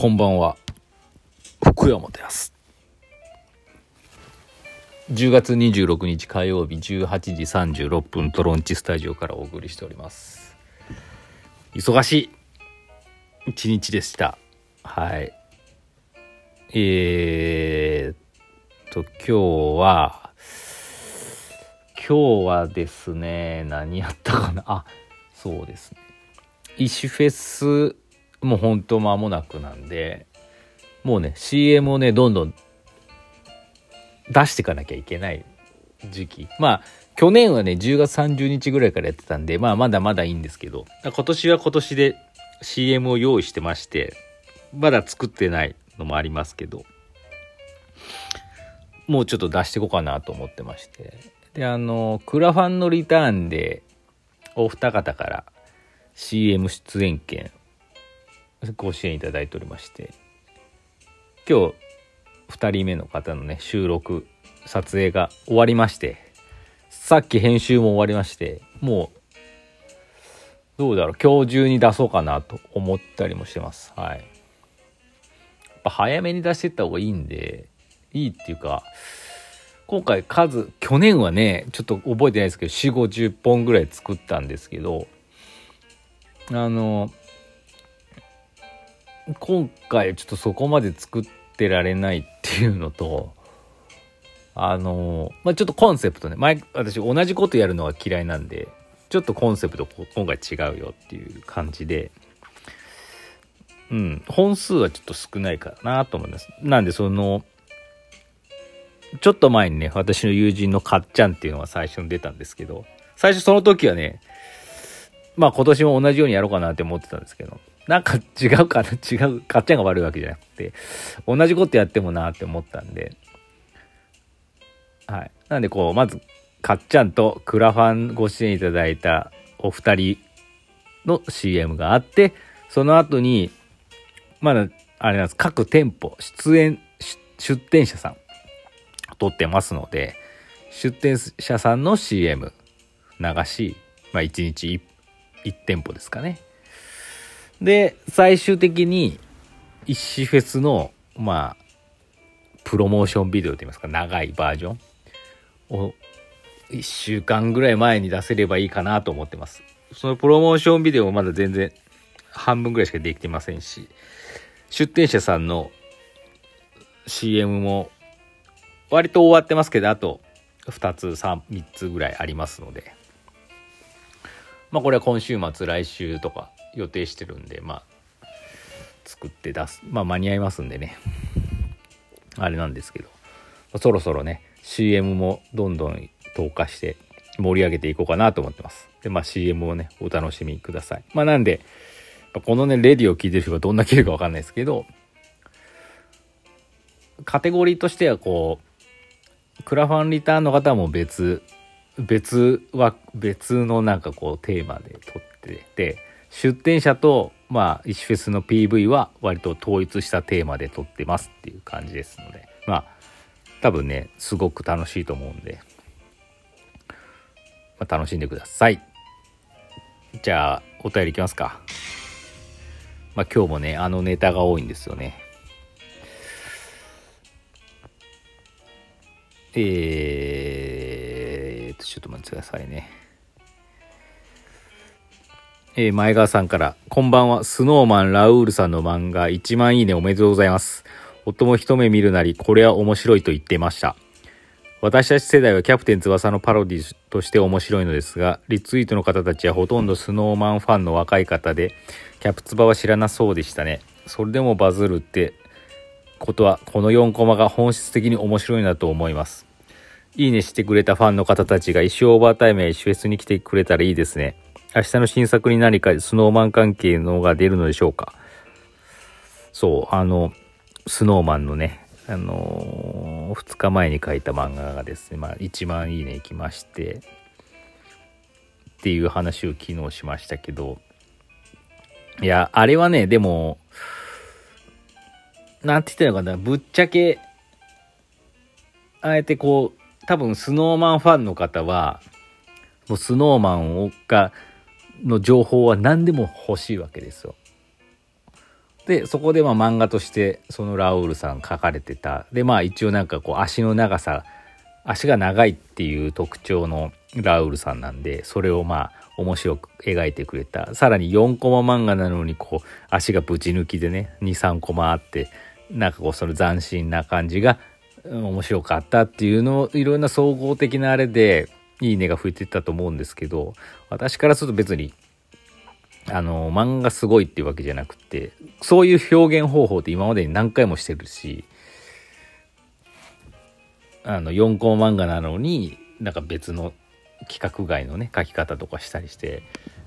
こんばんは。福山です。10月26日火曜日18時36分トロンチスタジオからお送りしております。忙しい一日でした。はい。えー、っと今日は今日はですね何やったかな。あそうですね。石フェスもうほんと間もなくなんでもうね CM をねどんどん出していかなきゃいけない時期。まあ去年はね10月30日ぐらいからやってたんでまあまだまだいいんですけど。今年は今年で CM を用意してましてまだ作ってないのもありますけど。もうちょっと出していこうかなと思ってまして。であのクラファンのリターンでお二方から CM 出演権ご支援いただいておりまして今日2人目の方のね収録撮影が終わりましてさっき編集も終わりましてもうどうだろう今日中に出そうかなと思ったりもしてます。はい。やっぱ早めに出していった方がいいんでいいっていうか今回数去年はねちょっと覚えてないですけど4 5 0本ぐらい作ったんですけどあの今回ちょっとそこまで作ってられないっていうのとあのまあちょっとコンセプトね。前私同じことやるのが嫌いなんでちょっとコンセプト今回違うよっていう感じで。うん。本数はちょっと少ないかなと思います。なんでそのちょっと前にね私の友人のかっちゃんっていうのが最初に出たんですけど最初その時はねまあ今年も同じようにやろうかなって思ってたんですけどなんか違うかな？違う、かっちゃんが悪いわけじゃなくて、同じことやってもなって思ったんで、はい。なんでこう、まず、かっちゃんとクラファンご支援いただいたお二人の CM があって、その後に、まだ、あれなんです、各店舗、出演、出店者さん、撮ってますので、出店者さんの CM 流し、まあ1日 1, 1店舗ですかね。で、最終的に、石フェスの、まあ、プロモーションビデオといいますか、長いバージョンを、1週間ぐらい前に出せればいいかなと思ってます。そのプロモーションビデオもまだ全然半分ぐらいしかできてませんし、出店者さんの CM も割と終わってますけど、あと2つ、3、3つぐらいありますので、まあこれは今週末、来週とか予定してるんでまあ作って出すまあ間に合いますんでね。あれなんですけど。そろそろね CM もどんどん投下して盛り上げていこうかなと思ってます。でまあ CM をねお楽しみください。まあなんでこのねレディを聞いてる人がどんだけいるかわかんないですけどカテゴリーとしてはこうクラファンリターンの方も別別は別のなんかこうテーマで撮ってて出展者と、まあ、石フェスの PV は割と統一したテーマで撮ってますっていう感じですので、まあ、多分ね、すごく楽しいと思うんで、まあ、楽しんでください。じゃあ、お便りいきますか。まあ、今日もね、あのネタが多いんですよね。えー、ちょっと待ってくださいね。えー、前川さんから、こんばんは、スノーマンラウールさんの漫画1万いいねおめでとうございます。夫も一目見るなり、これは面白いと言ってました。私たち世代はキャプテン翼のパロディとして面白いのですが、リツイートの方たちはほとんどスノーマンファンの若い方で、キャプツバは知らなそうでしたね。それでもバズるってことは、この4コマが本質的に面白いなと思います。いいねしてくれたファンの方たちが一生オーバータイムや一フェスに来てくれたらいいですね。明日の新作に何かスノーマン関係のが出るのでしょうか。そう、あの、スノーマンのね、あのー、2日前に書いた漫画がですね、まあ、1万いいねいきまして、っていう話を昨日しましたけど、いや、あれはね、でも、なんて言ったらいいのかな、ぶっちゃけ、あえてこう、多分スノーマンファンの方は、もうスノーマンがの情報は何でも欲しいわけですよ。でそこでまあ漫画としてそのラウールさん書かれてたでまあ一応なんかこう足の長さ足が長いっていう特徴のラウールさんなんでそれをまあ面白く描いてくれたさらに4コマ漫画なのにこう足がぶち抜きでね23コマあってなんかこうその斬新な感じが面白かったっていうのをいろんな総合的なあれでいいねが増えてったと思うんですけど私からすると別にあの漫画すごいっていうわけじゃなくてそういう表現方法って今までに何回もしてるしあの4コマ漫画なのになんか別の規格外のね書き方とかしたりして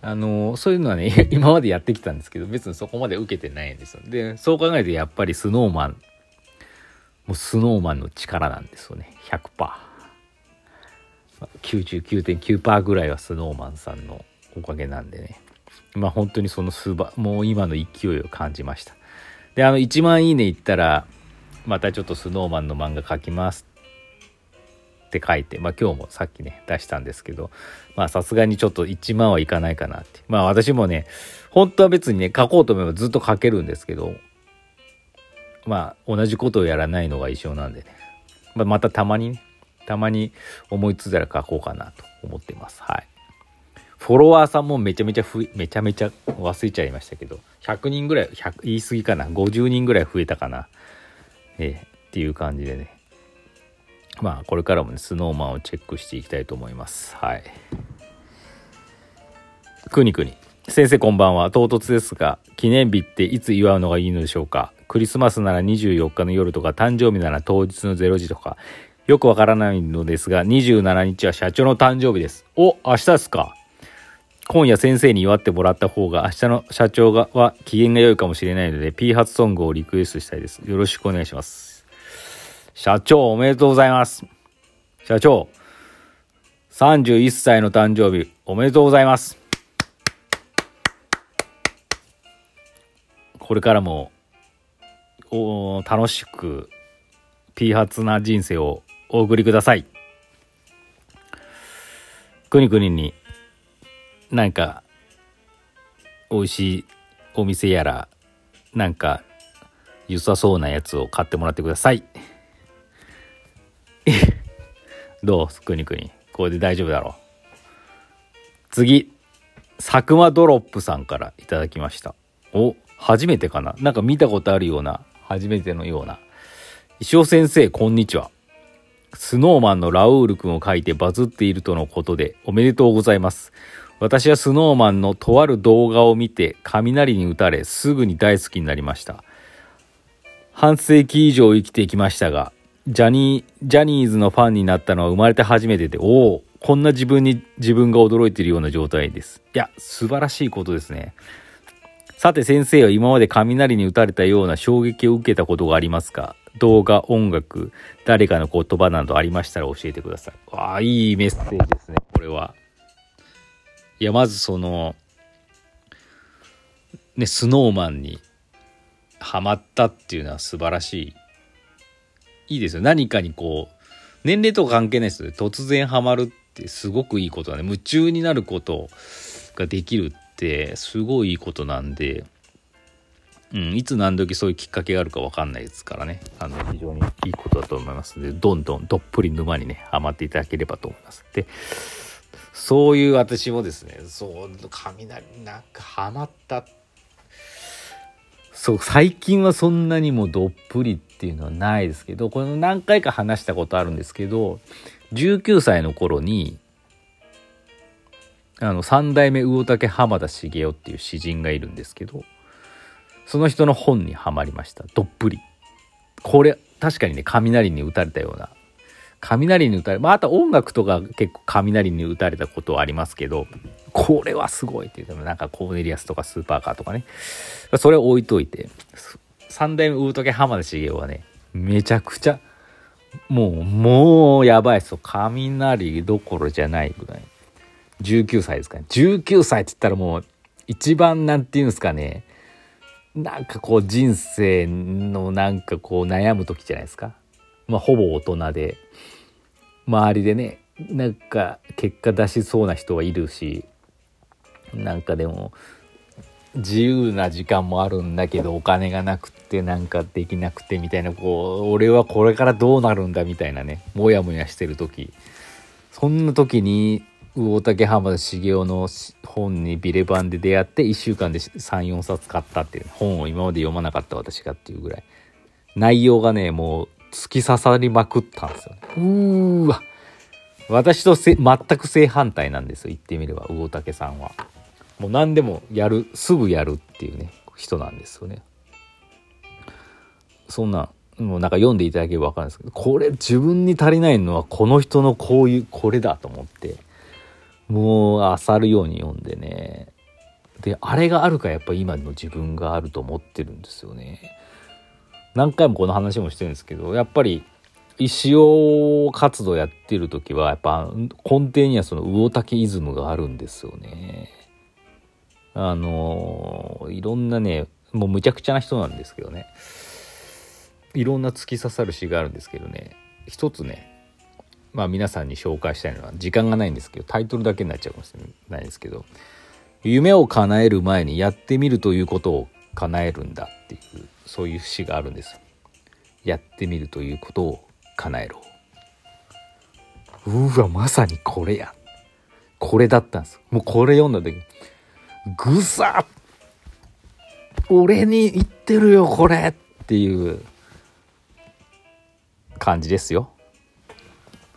あのそういうのはね 今までやってきたんですけど別にそこまで受けてないんですよでそう考えるとやっぱりスノーマンもうスノーマンの力なんですよね100%。99.9%ぐらいはスノーマンさんのおかげなんでね。まあ本当にそのすばもう今の勢いを感じました。であの1万いいねいったらまたちょっとスノーマンの漫画描きますって書いてまあ今日もさっきね出したんですけどまあさすがにちょっと1万はいかないかなって。まあ私もね本当は別にね書こうと思えばずっと書けるんですけどまあ同じことをやらないのが一緒なんでね、まあ、またたまにねたまに思いついたら書こうかなと思ってます。はい。フォロワーさんもめちゃめちゃふめちゃめちゃ忘れちゃいましたけど100人ぐらい100言い過ぎかな。50人ぐらい増えたかな。え、っていう感じでね。まあこれからもねスノーマンをチェックしていきたいと思います。はい。くにくに。先生こんばんは。唐突ですが記念日っていつ祝うのがいいのでしょうか？クリスマスなら24日の夜とか誕生日なら当日の0時とか。よくわからないのですが27日は社長の誕生日です。お明日ですか。今夜先生に祝ってもらった方が明日の社長がは機嫌が良いかもしれないので P 発ソングをリクエストしたいです。よろしくお願いします。社長おめでとうございます。社長31歳の誕生日おめでとうございます。これからもお楽しくピーハツな人生をお送りください。くにくにになんか美味しいお店やらなんか良さそうなやつを買ってもらってください。どう？くにくにこれで大丈夫だろう。次佐久間ドロップさんからいただきました。お初めてかな？なんか見たことあるような初めてのような。石尾先生、こんにちは。スノーマンのラウール君を書いてバズっているとのことでおめでとうございます。私はスノーマンのとある動画を見て雷に打たれすぐに大好きになりました。半世紀以上生きてきましたが、ジャニー、ジャニーズのファンになったのは生まれて初めてで、おお、こんな自分に自分が驚いているような状態です。いや、素晴らしいことですね。さて先生は今まで雷に打たれたような衝撃を受けたことがありますか？動画、音楽、誰かの言葉などありましたら教えてください。ああ、いいメッセージですね、これは。いや、まずその、ね、スノーマンにハマったっていうのは素晴らしい。いいですよ。何かにこう、年齢とか関係ないですよ。突然ハマるってすごくいいことだね。夢中になることができるってすごいいいことなんで、うん、いつ何時そういうきっかけがあるか分かんないですからね。あの非常にいいことだと思いますのでどんどんどっぷり沼にねハマっていただければと思います。でそういう私もですねそう雷なんかハマった。そう最近はそんなにもどっぷりっていうのはないですけどこの何回か話したことあるんですけど19歳の頃にあの三代目魚竹浜田茂雄っていう詩人がいるんですけどその人の本にはまりました。どっぷり。これ確かにね雷に打たれたような。雷に打たれまああと音楽とか結構雷に打たれたことはありますけどこれはすごいっていうなんかコーネリアスとかスーパーカーとかね。それを置いといて三代目魚竹浜田茂雄はねめちゃくちゃもうもうやばいっすよ。雷どころじゃないぐらい。19歳ですかね。19歳って言ったらもう、一番なんていうんですかね、なんかこう人生のなんかこう悩む時じゃないですか。まあほぼ大人で、周りでね、なんか結果出しそうな人はいるし、なんかでも、自由な時間もあるんだけどお金がなくてなんかできなくてみたいなこう俺はこれからどうなるんだみたいなねモヤモヤしてる時そんな時に魚竹浜田茂雄の本にビレ版で出会って1週間で34冊買ったっていう本を今まで読まなかった私がっていうぐらい。内容がねもう突き刺さりまくったんですよ、ね、うーわ。私と全く正反対なんですよ言ってみれば魚竹さんは。もう何でもやるすぐやるっていうね人なんですよね。そんなもうなんか読んでいただければ分かるんですけどこれ自分に足りないのはこの人のこういうこれだと思ってもう漁るように読んでね。であれがあるかやっぱ今の自分があると思ってるんですよね。何回もこの話もしてるんですけどやっぱり石尾活動やってる時はやっぱ根底にはその魚竹イズムがあるんですよね。あのいろんなねもうむちゃくちゃな人なんですけどね。いろんな突き刺さる詩があるんですけどね。一つねまあ皆さんに紹介したいのは時間がないんですけどタイトルだけになっちゃうかもしれないですけど夢を叶える前にやってみるということを叶えるんだっていうそういう詩があるんです。やってみるということを叶えろ。うわまさにこれや。これだったんです。もうこれ読んだ時ぐさっ俺に言ってるよこれっていう感じですよ。